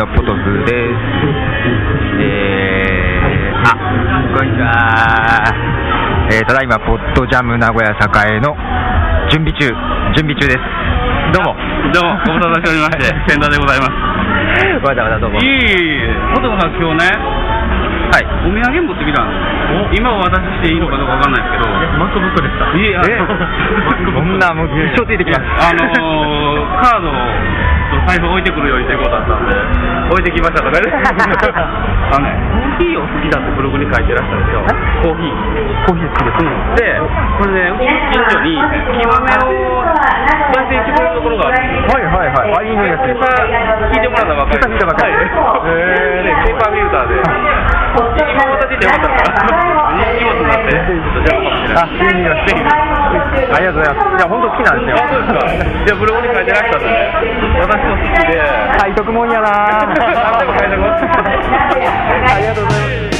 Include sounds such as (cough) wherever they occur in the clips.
のポトフです。えー、あ、こんにちは。えー、ただいま、ポッドジャム名古屋栄の準備中、準備中です。どうも。どうも、ご無沙汰しておりまして、千田でございます。わざわざどうも。いえいえ、ポトフさん、今日ね、はい。お土産持ってきたんです。今お渡ししていいのかどうかわかんないですけど、マックブックですか？いえ、あえ (laughs) そんな、もう一生ついてきます。あのー、カードと財布置いてくるようにしてこうだったんで、置いてきましたとかね？(laughs) あのね、コーヒーを好きだってブログに書いてらっしゃるんですよ。コーヒー。コーヒー好きです。うんで、これね、近所に、木豆を焙煎してくれるところがあるんですよ。はいはいはい。あ、いい匂いですペーパー聞いてもらったら分かる。ペーパー聞いたら分かるはいへーでペーパーフィルターで。今私でよかったから、荷物になって、ちょっと邪魔かもしれない。あ、いい匂い。りがとうございます。じゃあ、本当好きなんですよ。あ、そうですか？じゃあブログに書いてらっしゃったんで、私も好きで。書いとくもんやなあでも書いとこうありがとうございます。(laughs) (laughs)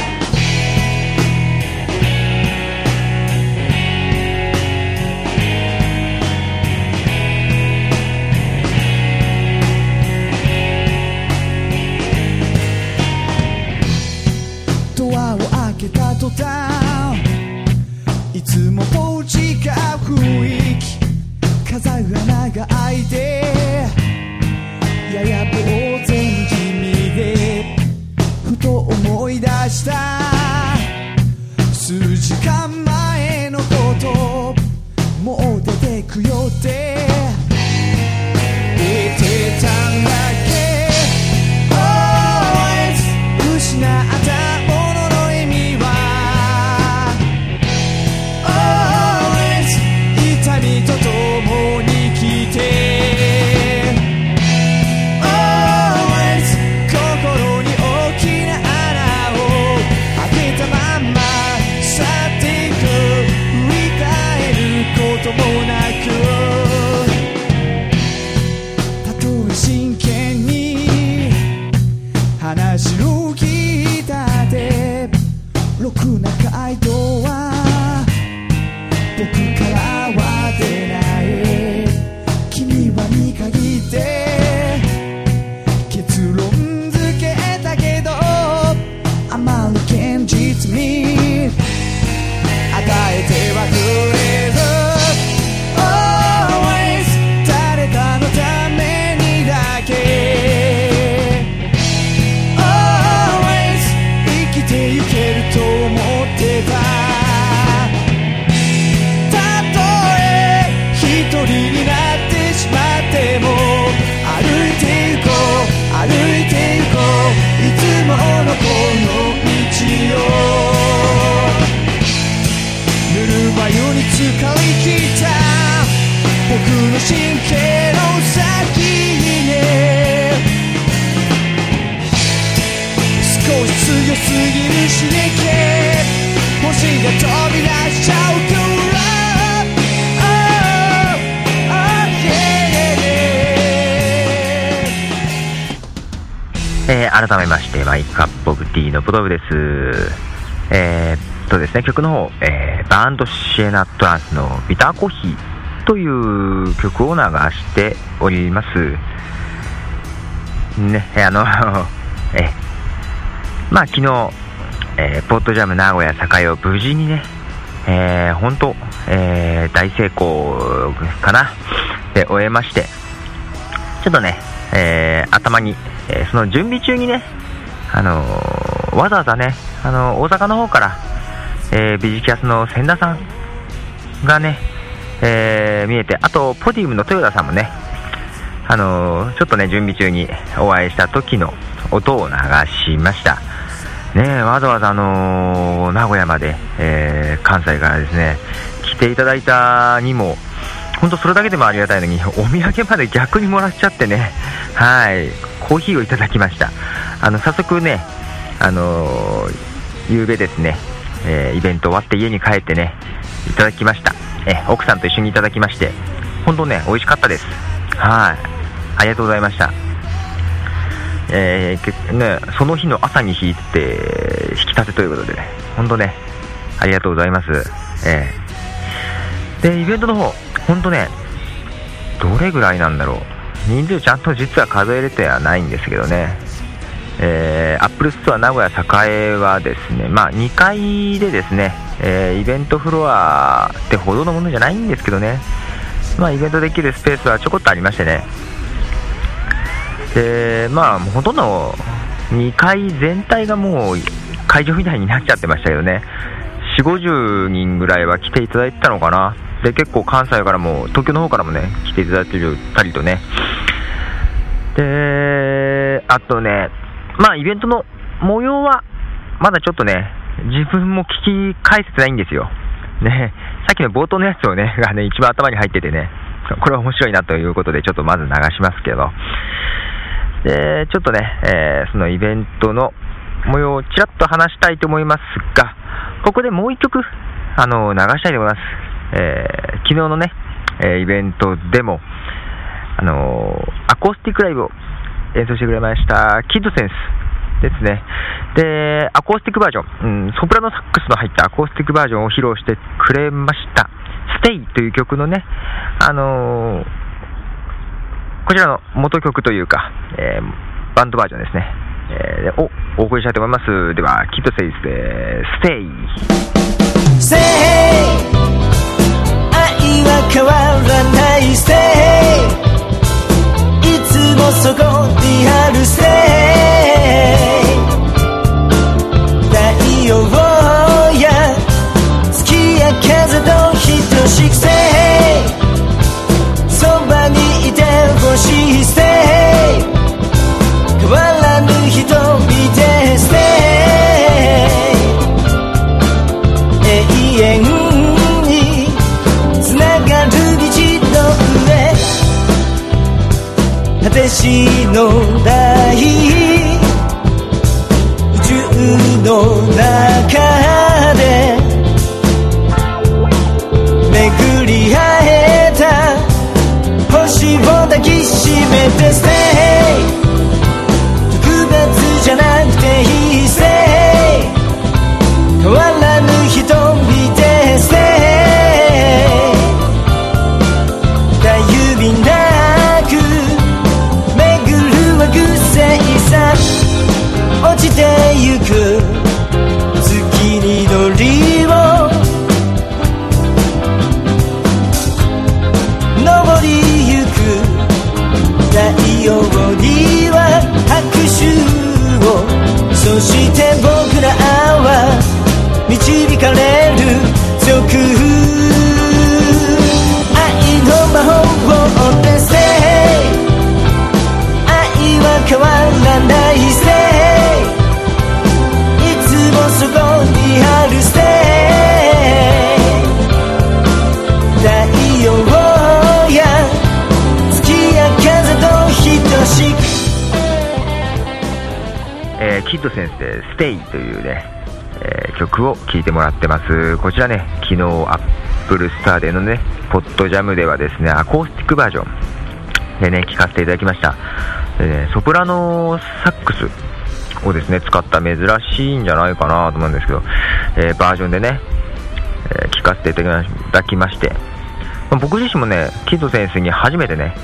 改めまして、マイカップオブティーのポトフです。えーっとですね、曲の方、えーバンドシエナトランスのビターコーヒーという曲を流しております。ね、あの、(laughs) えまあ昨日、えーポットジャム名古屋栄を無事にね、えー、本当、えー大成功かな、で終えまして、ちょっとね、えー頭に、えーその準備中にね、あのーわざわざね、あのー大阪の方から、えービジキャスの千田さんがね、え見えて、あと、ポディウムの豊田さんもね、あのちょっとね、準備中にお会いした時の音を流しました。ねわざわざ、あの名古屋まで、え関西からですね、来ていただいたにも、本当それだけでもありがたいのに、お土産まで逆にもらっちゃってね、はい、コーヒーをいただきました。あの、早速ね、あのー、夕べですね、えーイベント終わって家に帰ってね、いただきました。え奥さんと一緒にいただきまして、本当ね、美味しかったです。はい、ありがとうございました。えーね、その日の朝に引いて、引き立てということでね、本当ね、ありがとうございます。えーで、イベントの方、本当ね、どれぐらいなんだろう。人数ちゃんと実は数えれてはないんですけどね。えー、アップルストア名古屋栄はですね、まあ、2階でですね、えー、イベントフロアってほどのものじゃないんですけどね、まあ、イベントできるスペースはちょこっとありましてね、でまあ、ほとんど2階全体がもう会場みたいになっちゃってましたけどね、4 50人ぐらいは来ていただいてたのかな、で結構関西からも、東京の方からもね、来ていただいてたりとね、で、あとね、まあ、イベントの模様は、まだちょっとね、自分も聞き返せてないんですよ。ね、さっきの冒頭のやつをね、(laughs) がね、一番頭に入っててね、これは面白いなということで、ちょっとまず流しますけど、で、ちょっとね、えー、そのイベントの模様をちらっと話したいと思いますが、ここでもう一曲、あの、流したいと思います。えー、昨日のね、え、イベントでも、あのアコースティックライブを演奏してくれました、キッドセンスですね。で、アコースティックバージョン、うん、ソプラノサックスの入ったアコースティックバージョンを披露してくれました。Stay という曲のね、あのー、こちらの元曲というか、えー、バンドバージョンですね。えー、をお送りしたいと思います。では、キッドセンスで、 Stay。は変わらない Stay もそこリアル Stayを聴いてもらってます。こちらね、昨日、アップルスターでのね、ポッドジャムではですね、アコースティックバージョンでね、聴かせていただきました。でね、ソプラノサックスをですね、使った珍しいんじゃないかなと思うんですけど、えー、バージョンでね、えー、聴かせていただきまして、まあ、僕自身もね、キッド先生に初めてね、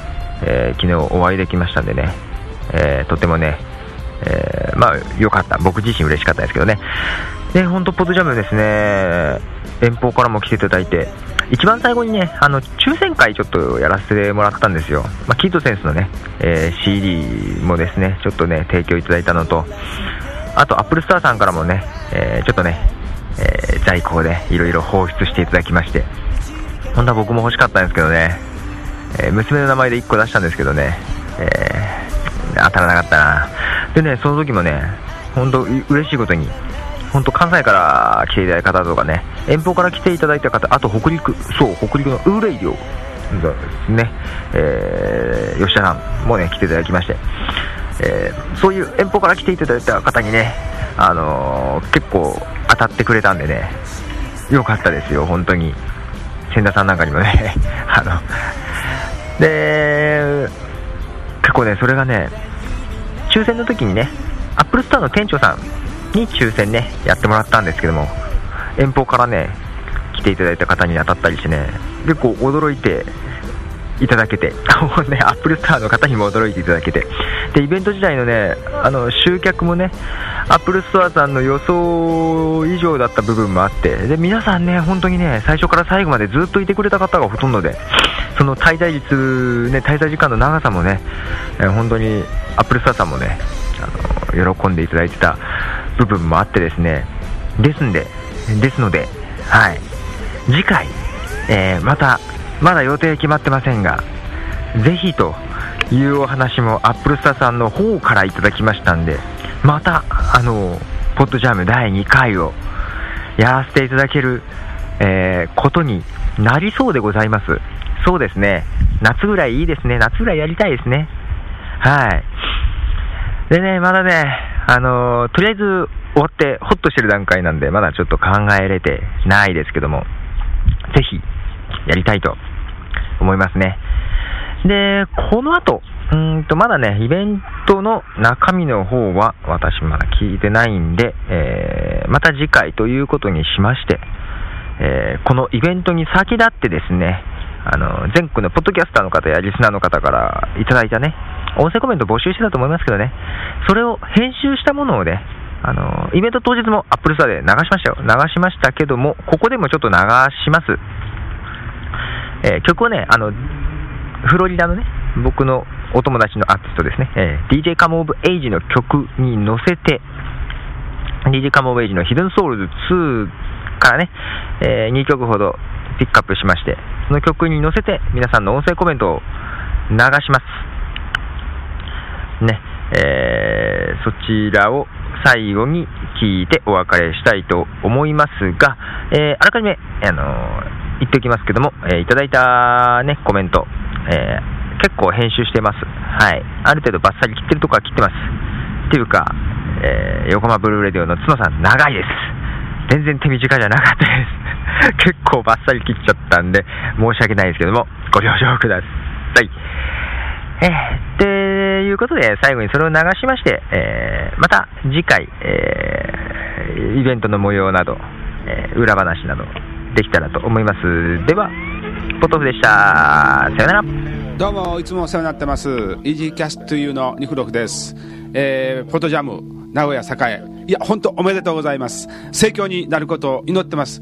えー、昨日お会いできましたんでね、え、とてもね、えー、まあ、良かった。僕自身嬉しかったですけどね。で、本当ポッドジャムですね、遠方からも来ていただいて、一番最後にね、あの、抽選会ちょっとやらせてもらったんですよ。まあ、キッドセンスのね、えー、CD もですね、ちょっとね、提供いただいたのと、あと、アップルスターさんからもね、えー、ちょっとね、えー、在庫でいろいろ放出していただきまして、本当は僕も欲しかったんですけどね、え娘の名前で1個出したんですけどね、え当たらなかったな。でね、その時もね、本当嬉しいことに、本当関西から来ていただいた方とかね、遠方から来ていただいた方、あと北陸、そう、北陸のウーレイリオですね、えー、吉田さんもね、来ていただきまして、えー、そういう遠方から来ていただいた方にね、あのー、結構当たってくれたんでね、よかったですよ、本当に。千田さんなんかにもね、(laughs) あの、で、結構ね、それがね、抽選の時にね、アップルストアの店長さんに抽選ね、やってもらったんですけども、遠方からね、来ていただいた方に当たったりしてね、結構驚いて、いただけて、も (laughs) うね、アップルストアの方にも驚いていただけて、でイベント自体のねあの集客もね、アップルストアさんの予想以上だった部分もあって、で皆さんね、本当にね、最初から最後までずっといてくれた方がほとんどで、その滞在率、ね、滞在時間の長さもね、えー本当にアップルストアさんもね、あの喜んでいただいてた部分もあってですね、ですんで、ですので、はい、次回、えーまた、まだ予定決まってませんが、ぜひというお話もアップルストアさんの方からいただきましたんで、また、あの、ポッドジャム第2回をやらせていただける、えーことになりそうでございます。そうですね。夏ぐらいいいですね。夏ぐらいやりたいですね。はい。でね、まだね、あのーとりあえず終わってホッとしてる段階なんで、まだちょっと考えれてないですけども、ぜひやりたいと思いますね。で、この後、うんと、まだね、イベントの中身の方は私まだ聞いてないんで、えーまた次回ということにしまして、えーこのイベントに先立ってですね、あの、全国のポッドキャスターの方やリスナーの方からいただいたね、音声コメント募集してたと思いますけどね、それを編集したものをね、あの、イベント当日もアップルスターで流しましたよ。流しましたけども、ここでもちょっと流します。えー曲をね、あの、フロリダのね、僕のお友達のアーティストですね、えー DJ カムオブエイジの曲に乗せて、DJ カムオブエイジのヒドゥンソウルズ2からね、え2曲ほどピックアップしまして、その曲に乗せて皆さんの音声コメントを流します。ね、えーそちらを最後に聞いてお別れしたいと思いますが、えーあらかじめ、あのー言っておきますけども、えーいただいた、ね、コメント、えー結構編集してます。はい。ある程度バッサリ切ってるとこは切ってます。っていうか、え横浜ブルーレディオの角さん、長いです。全然手短じゃなかったです。(laughs) 結構バッサリ切っちゃったんで、申し訳ないですけども、ご了承ください。えー、ということで、最後にそれを流しまして、えーまた次回、えーイベントの模様など、えー裏話など、できたらと思います。では、ポトフでした。さよなら。どうもいつもお世話になってますイージーキャストいうのニフロフです、えー、ポトジャム名古屋栄いや本当おめでとうございます盛況になることを祈ってます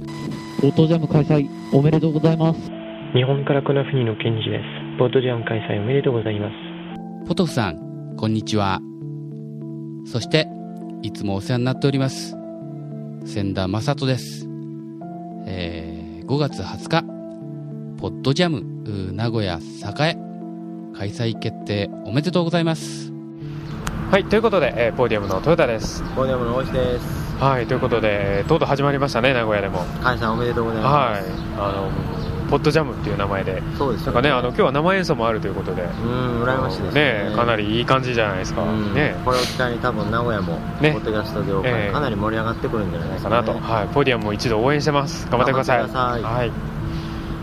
ポットジャム開催おめでとうございます。日本からクナフニのケンジです。ポッドジャム開催おめでとうございます。ポトフさん、こんにちは。そして、いつもお世話になっております。千田正人です。えー5月20日、ポッドジャム名古屋栄開催決定おめでとうございます。はい、ということで、えーポーディウムのトヨタです。ポーディウムの大石です。はい、ということで、えーとうとう始まりましたね、名古屋でも。開催おめでとうございまはい、あの、ポッドジャムっていう名前で。す。そうですよなんかね、あの、今日は生演奏もあるということで。うん、羨ましいですねかなりいい感じじゃないですか。うんねこれを機会に多分名古屋も、ねポッドキャスト業ええ界かなり盛り上がってくるんじゃないですか、なと、はい、ポディアムも一度応援してます。頑張ってください。頑張ってくださいはい。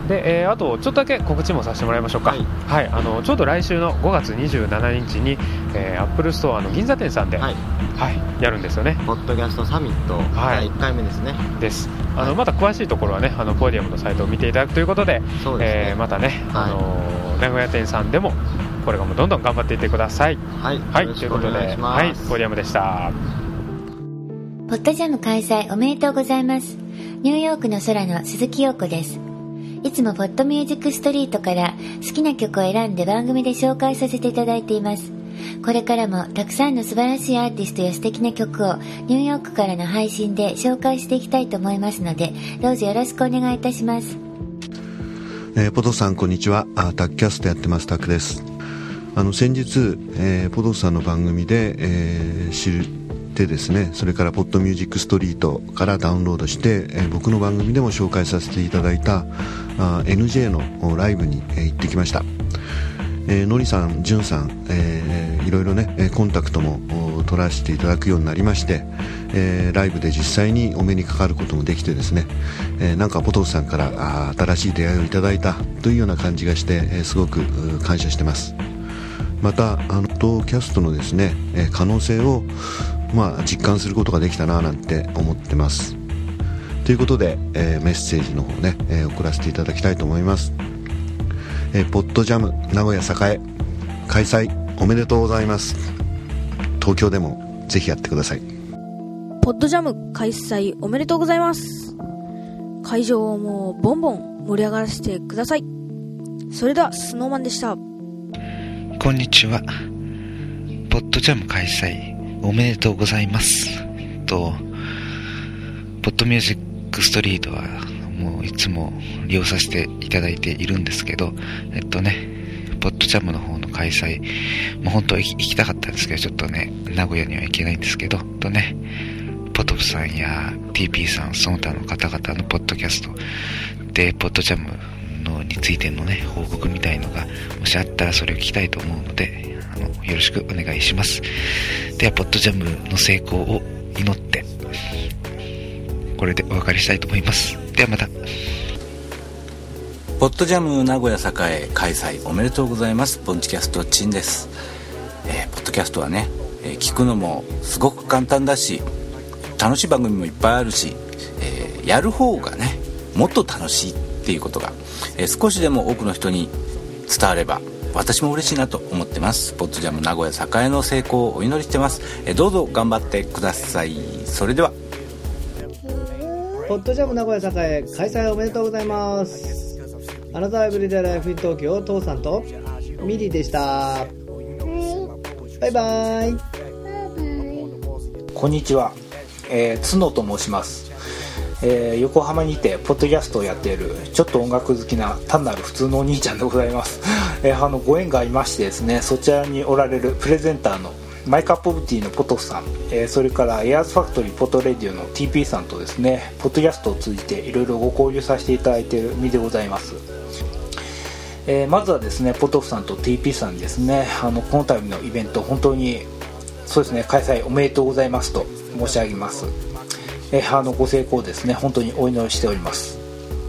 で、えーあとちょっとだけ告知もさせてもらいましょうか。ははいい、あのちょうど来週の5月27日に、えー、アップルストアの銀座店さんで、ははいい、やるんですよね。ポッドキャストサミット、はい第1回目ですね。です。あのまた詳しいところはね、あのポディアムのサイトを見ていただくということで、そうですね。えーまたね、はいあのー名古屋店さんでもこれからもどんどん頑張っていってください。はい、はい、ということで。はい、ポディアムでした。ポッドジャム開催おめでとうございます。ニューヨークの空の鈴木陽子です。いつもポッドミュージックストリートから好きな曲を選んで番組で紹介させていただいています。これからもたくさんの素晴らしいアーティストや素敵な曲をニューヨークからの配信で紹介していきたいと思いますので、どうぞよろしくお願いいたします。えーポトさんこんにちはあタッキャストやってますタックですあの先日、えーポトさんの番組で、えー知ってですねそれからポッドミュージックストリートからダウンロードして、えー僕の番組でも紹介させていただいたあ NJ のライブに、えー行ってきました。えーのりさん、じゅんさん、えーいろいろね、コンタクトも取らせていただくようになりまして、えーライブで実際にお目にかかることもできてですね、えーなんかポトフさんからあ新しい出会いをいただいたというような感じがして、えーすごく感謝してます。またあのキャストのですね、えー可能性を、まあ、実感することができたななんて思ってます。ということで、えーメッセージの方ね、えー送らせていただきたいと思います。えーポッドジャム名古屋栄開催おめでとうございます。東京でもぜひやってください。ポッドジャム開催おめでとうございます。会場をもうボンボン盛り上がらせてください。それではスノーマンでした。こんにちは。ポッドジャム開催おめでとうございます。と、ポッドミュージックストリートはもういつも利用させていただいているんですけど、えっとね、ポッドジャムの方の開催、もう本当は行きたかったんですけど、ちょっとね、名古屋には行けないんですけど、とね、ポトフさんや TP さん、その他の方々のポッドキャストで、ポッドジャムのについてのね、報告みたいのが、もしあったらそれを聞きたいと思うので、あの、よろしくお願いします。では、ポッドジャムの成功を祈って、これでお別れしたいと思います。ではまた。ポッドジャム名古屋栄開催おめでとうございますポンチキャストチンです、えーポッドキャストはね、えー聞くのもすごく簡単だし楽しい番組もいっぱいあるし、えーやる方がねもっと楽しいっていうことが、えー少しでも多くの人に伝われば私も嬉しいなと思ってます。ポッドジャム名古屋栄の成功をお祈りしてます、えーどうぞ頑張ってください。それでは。ポッドジャム名古屋栄開催おめでとうございます。アナザーエブリデイライフイン東京父さんとミリーでした。バイバイ。こんにちは、えー、角と申します、えー横浜にてポッドキャストをやっているちょっと音楽好きな単なる普通のお兄ちゃんでございます、(laughs) えーあのご縁がありましてですねそちらにおられるプレゼンターのマイカップオブティーのポトフさん、えーそれからエアーズファクトリーポトレディオの TP さんとですねポッドキャストを通じていろいろご交流させていただいている身でございます。えーまずはですねポトフさんと TP さんですね。あのこの度のイベント本当にそうですね開催おめでとうございますと申し上げます、えあのご成功ですね。本当にお祈りしております。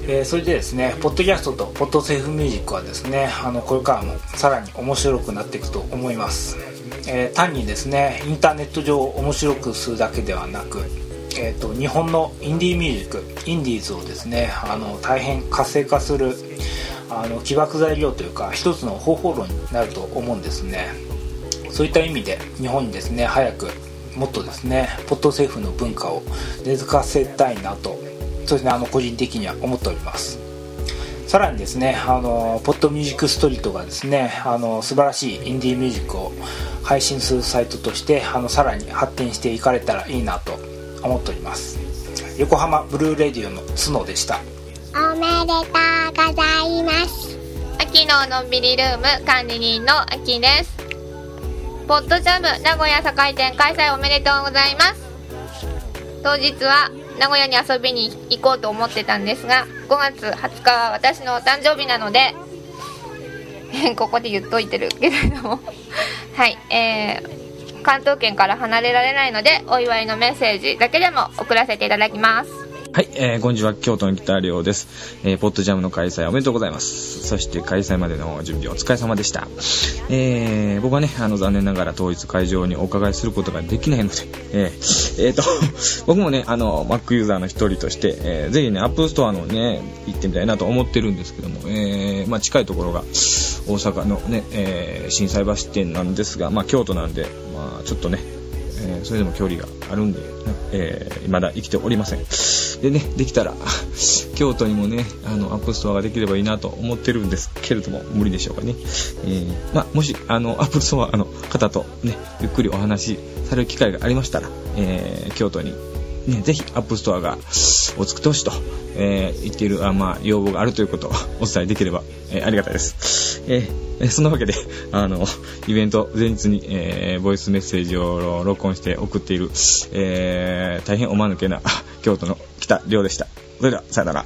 えーそれでですねポッドキャストとポッドセーフミュージックはですねあのこれからもさらに面白くなっていくと思います、えー単にですねインターネット上を面白くするだけではなくえー、と日本のインディーミュージックインディーズをですねあの大変活性化するあの起爆材料というか一つの方法論になると思うんですね。そういった意味で日本にですね早くもっとですねポッドセーフの文化を根付かせたいなとそうですねあの個人的には思っております。さらにですねあのポッドミュージックストリートがですねあの素晴らしいインディーミュージックを配信するサイトとしてあのさらに発展していかれたらいいなと思っております。横浜ブルーレディオの角でした。おめでとうございます。秋ののんびりルーム管理人の秋ですポッドジャム名古屋堺店開催おめでとうございます。当日は名古屋に遊びに行こうと思ってたんですが5月20日は私のお誕生日なので (laughs) ここで言っといてるけれども。(laughs) はいえー、関東圏から離れられないのでお祝いのメッセージだけでも送らせていただきます。はい、えー、こんにちは、京都のギター寮です。えー、ポッドジャムの開催おめでとうございます。そして開催までの準備お疲れ様でした。えー、僕はね、あの、残念ながら当日会場にお伺いすることができないので、えー、えーと、(laughs) 僕もね、あの、Mac ユーザーの一人として、えー、ぜひね、App Store のね、行ってみたいなと思ってるんですけども、えー、まあ近いところが大阪のね、えー、震災橋店なんですが、まあ京都なんで、まあちょっとね、えーそれでも距離があるんで、えー、未だ行けておりません。でね、できたら、京都にもね、あの、アップルストアができればいいなと思ってるんですけれども、無理でしょうかね。えーまあ、もし、あの、アップルストアの方とね、ゆっくりお話しされる機会がありましたら、えー京都に、ね、ぜひアップルストアをお作ってほしいと、えー言っている、あまあ、要望があるということを (laughs) お伝えできれば、えーありがたいです。えそんなわけで、あの、イベント前日に、えーボイスメッセージを録音して送っている、えー大変おまぬけな (laughs) 京都の北亮でした。それでは、さよなら。